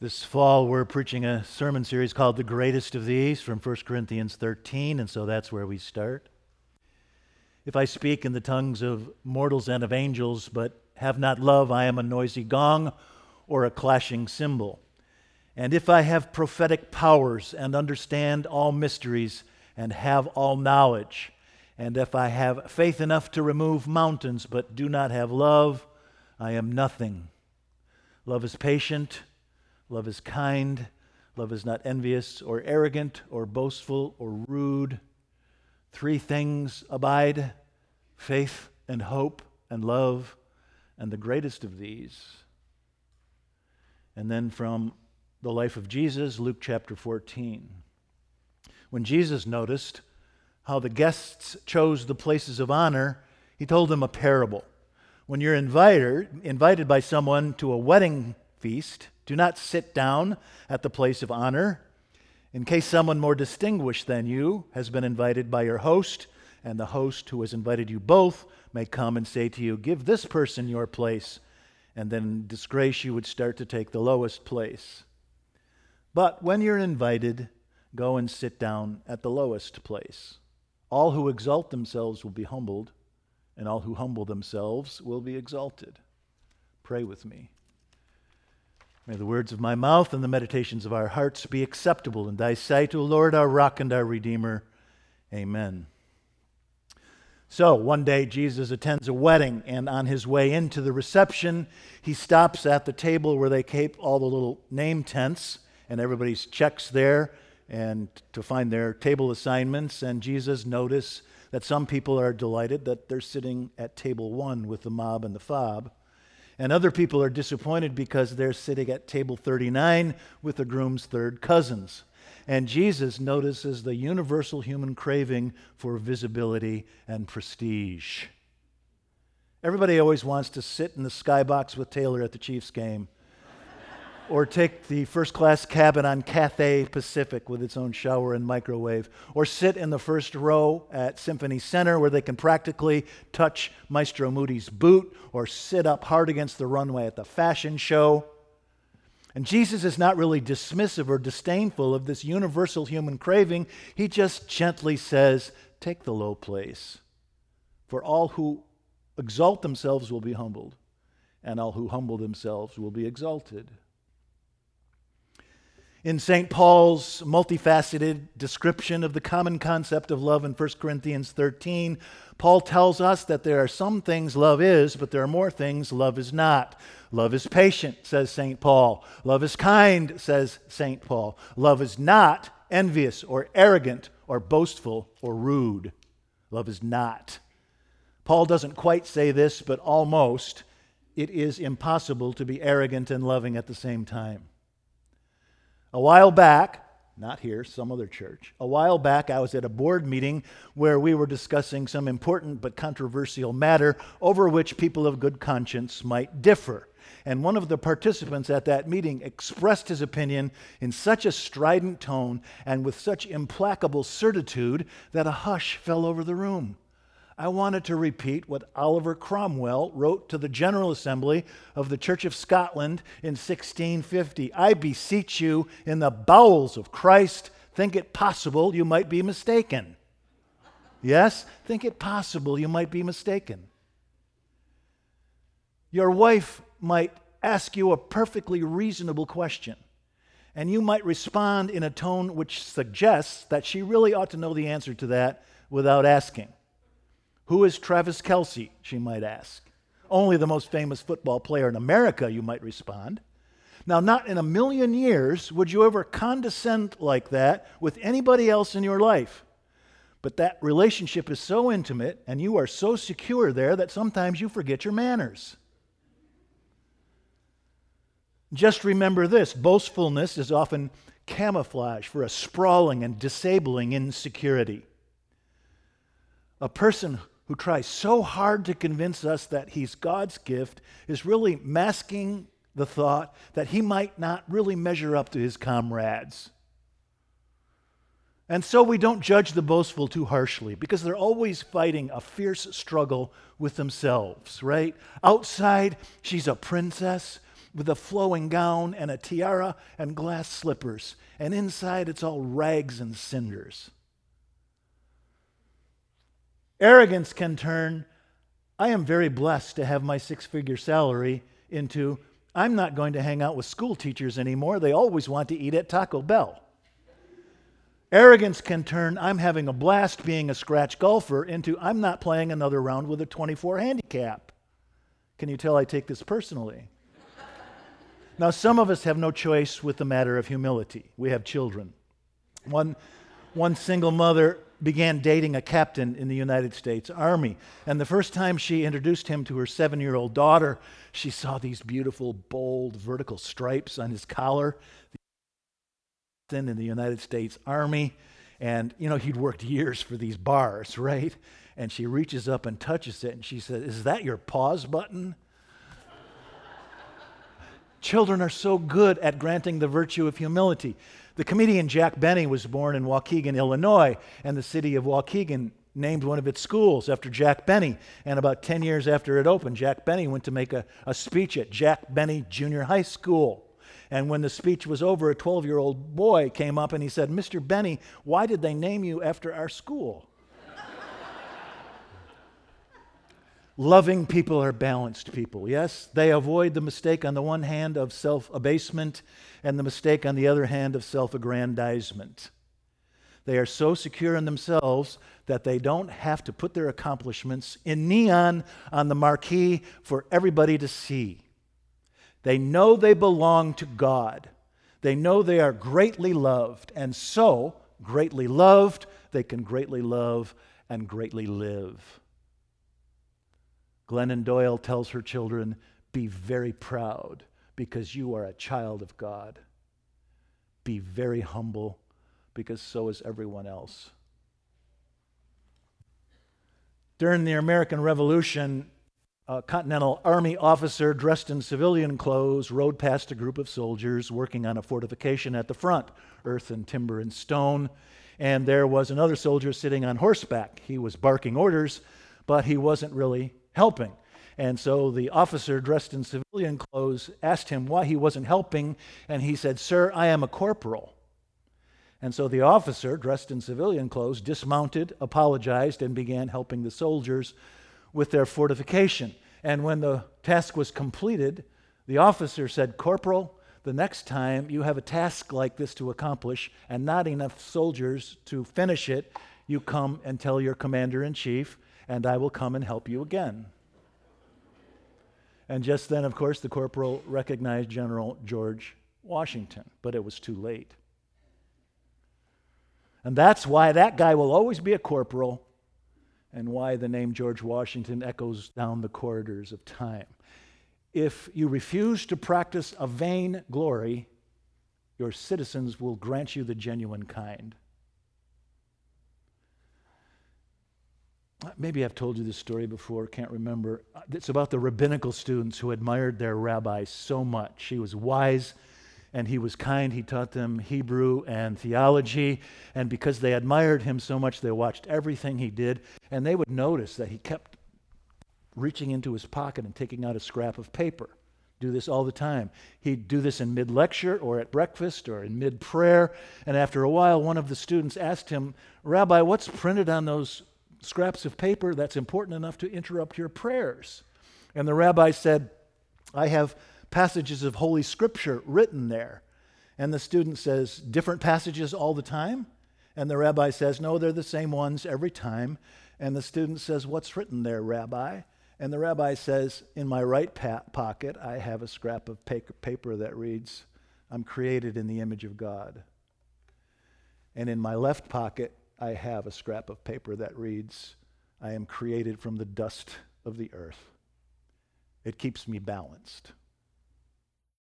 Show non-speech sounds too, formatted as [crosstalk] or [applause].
This fall, we're preaching a sermon series called The Greatest of These from 1 Corinthians 13, and so that's where we start. If I speak in the tongues of mortals and of angels, but have not love, I am a noisy gong or a clashing cymbal. And if I have prophetic powers and understand all mysteries and have all knowledge, and if I have faith enough to remove mountains but do not have love, I am nothing. Love is patient, love is kind, love is not envious or arrogant or boastful or rude. Three things abide faith and hope and love, and the greatest of these. And then from the life of Jesus, Luke chapter 14. When Jesus noticed how the guests chose the places of honor, he told them a parable. When you're invited, invited by someone to a wedding feast, do not sit down at the place of honor in case someone more distinguished than you has been invited by your host, and the host who has invited you both may come and say to you, Give this person your place, and then disgrace you would start to take the lowest place. But when you're invited, go and sit down at the lowest place. All who exalt themselves will be humbled, and all who humble themselves will be exalted. Pray with me. May the words of my mouth and the meditations of our hearts be acceptable in thy sight, O Lord, our rock and our redeemer. Amen. So, one day Jesus attends a wedding, and on his way into the reception, he stops at the table where they keep all the little name tents and everybody's checks there and to find their table assignments. And Jesus noticed that some people are delighted that they're sitting at table one with the mob and the fob. And other people are disappointed because they're sitting at table 39 with the groom's third cousins. And Jesus notices the universal human craving for visibility and prestige. Everybody always wants to sit in the skybox with Taylor at the Chiefs game or take the first class cabin on Cathay Pacific with its own shower and microwave, or sit in the first row at Symphony Center where they can practically touch Maestro Muti's boot, or sit up hard against the runway at the fashion show. And Jesus is not really dismissive or disdainful of this universal human craving. He just gently says, Take the low place. For all who exalt themselves will be humbled, and all who humble themselves will be exalted. In St. Paul's multifaceted description of the common concept of love in 1 Corinthians 13, Paul tells us that there are some things love is, but there are more things love is not. Love is patient, says St. Paul. Love is kind, says St. Paul. Love is not envious or arrogant or boastful or rude. Love is not. Paul doesn't quite say this, but almost. It is impossible to be arrogant and loving at the same time. A while back, not here, some other church, a while back I was at a board meeting where we were discussing some important but controversial matter over which people of good conscience might differ. And one of the participants at that meeting expressed his opinion in such a strident tone and with such implacable certitude that a hush fell over the room. I wanted to repeat what Oliver Cromwell wrote to the General Assembly of the Church of Scotland in 1650. I beseech you, in the bowels of Christ, think it possible you might be mistaken. Yes? Think it possible you might be mistaken. Your wife might ask you a perfectly reasonable question, and you might respond in a tone which suggests that she really ought to know the answer to that without asking. Who is Travis Kelce? She might ask. Only the most famous football player in America, you might respond. Now, not in a million years would you ever condescend like that with anybody else in your life. But that relationship is so intimate and you are so secure there that sometimes you forget your manners. Just remember this boastfulness is often camouflage for a sprawling and disabling insecurity. A person who tries so hard to convince us that he's God's gift is really masking the thought that he might not really measure up to his comrades. And so we don't judge the boastful too harshly because they're always fighting a fierce struggle with themselves, right? Outside, she's a princess. with a flowing gown and a tiara and glass slippers, and inside it's all rags and cinders. Arrogance can turn, I am very blessed to have my six figure salary, into, I'm not going to hang out with school teachers anymore. They always want to eat at Taco Bell. Arrogance can turn, I'm having a blast being a scratch golfer, into, I'm not playing another round with a 24 handicap. Can you tell I take this personally? [laughs] now, some of us have no choice with the matter of humility. We have children. One, one single mother began dating a captain in the United States Army. And the first time she introduced him to her seven year old daughter, she saw these beautiful, bold, vertical stripes on his collar Captain in the United States Army. And, you know, he'd worked years for these bars, [laughs] right? And she reaches up and touches it and she says, Is that your pause button? Children are so good at granting the virtue of humility. The comedian Jack Benny was born in Waukegan, Illinois, and the city of Waukegan named one of its schools after Jack Benny. And about 10 years after it opened, Jack Benny went to make a, a speech at Jack Benny Junior High School. And when the speech was over, a 12 year old boy came up and he said, Mr. Benny, why did they name you after our school? Loving people are balanced people, yes? They avoid the mistake on the one hand of self abasement and the mistake on the other hand of self aggrandizement. They are so secure in themselves that they don't have to put their accomplishments in neon on the marquee for everybody to see. They know they belong to God. They know they are greatly loved, and so, greatly loved, they can greatly love and greatly live. Glennon Doyle tells her children, Be very proud because you are a child of God. Be very humble because so is everyone else. During the American Revolution, a Continental Army officer dressed in civilian clothes rode past a group of soldiers working on a fortification at the front, earth and timber and stone. And there was another soldier sitting on horseback. He was barking orders, but he wasn't really helping. And so the officer, dressed in civilian clothes, asked him why he wasn't helping, and he said, Sir, I am a corporal. And so the officer, dressed in civilian clothes, dismounted, apologized, and began helping the soldiers with their fortification. And when the task was completed, the officer said, Corporal, the next time you have a task like this to accomplish and not enough soldiers to finish it, you come and tell your commander in chief, and I will come and help you again. And just then, of course, the corporal recognized General George Washington, but it was too late. And that's why that guy will always be a corporal and why the name George Washington echoes down the corridors of time. If you refuse to practice a vain glory, your citizens will grant you the genuine kind. Maybe I've told you this story before, can't remember. It's about the rabbinical students who admired their rabbi so much. He was wise and he was kind. He taught them Hebrew and theology. And because they admired him so much, they watched everything he did. And they would notice that he kept reaching into his pocket and taking out a scrap of paper. Do this all the time. He'd do this in mid lecture or at breakfast or in mid prayer. And after a while, one of the students asked him, Rabbi, what's printed on those scraps of paper that's important enough to interrupt your prayers? And the rabbi said, I have passages of Holy Scripture written there. And the student says, different passages all the time? And the rabbi says, no, they're the same ones every time. And the student says, what's written there, rabbi? And the rabbi says, in my right pa- pocket, I have a scrap of paper that reads, I'm created in the image of God. And in my left pocket, I have a scrap of paper that reads, I am created from the dust of the earth. It keeps me balanced.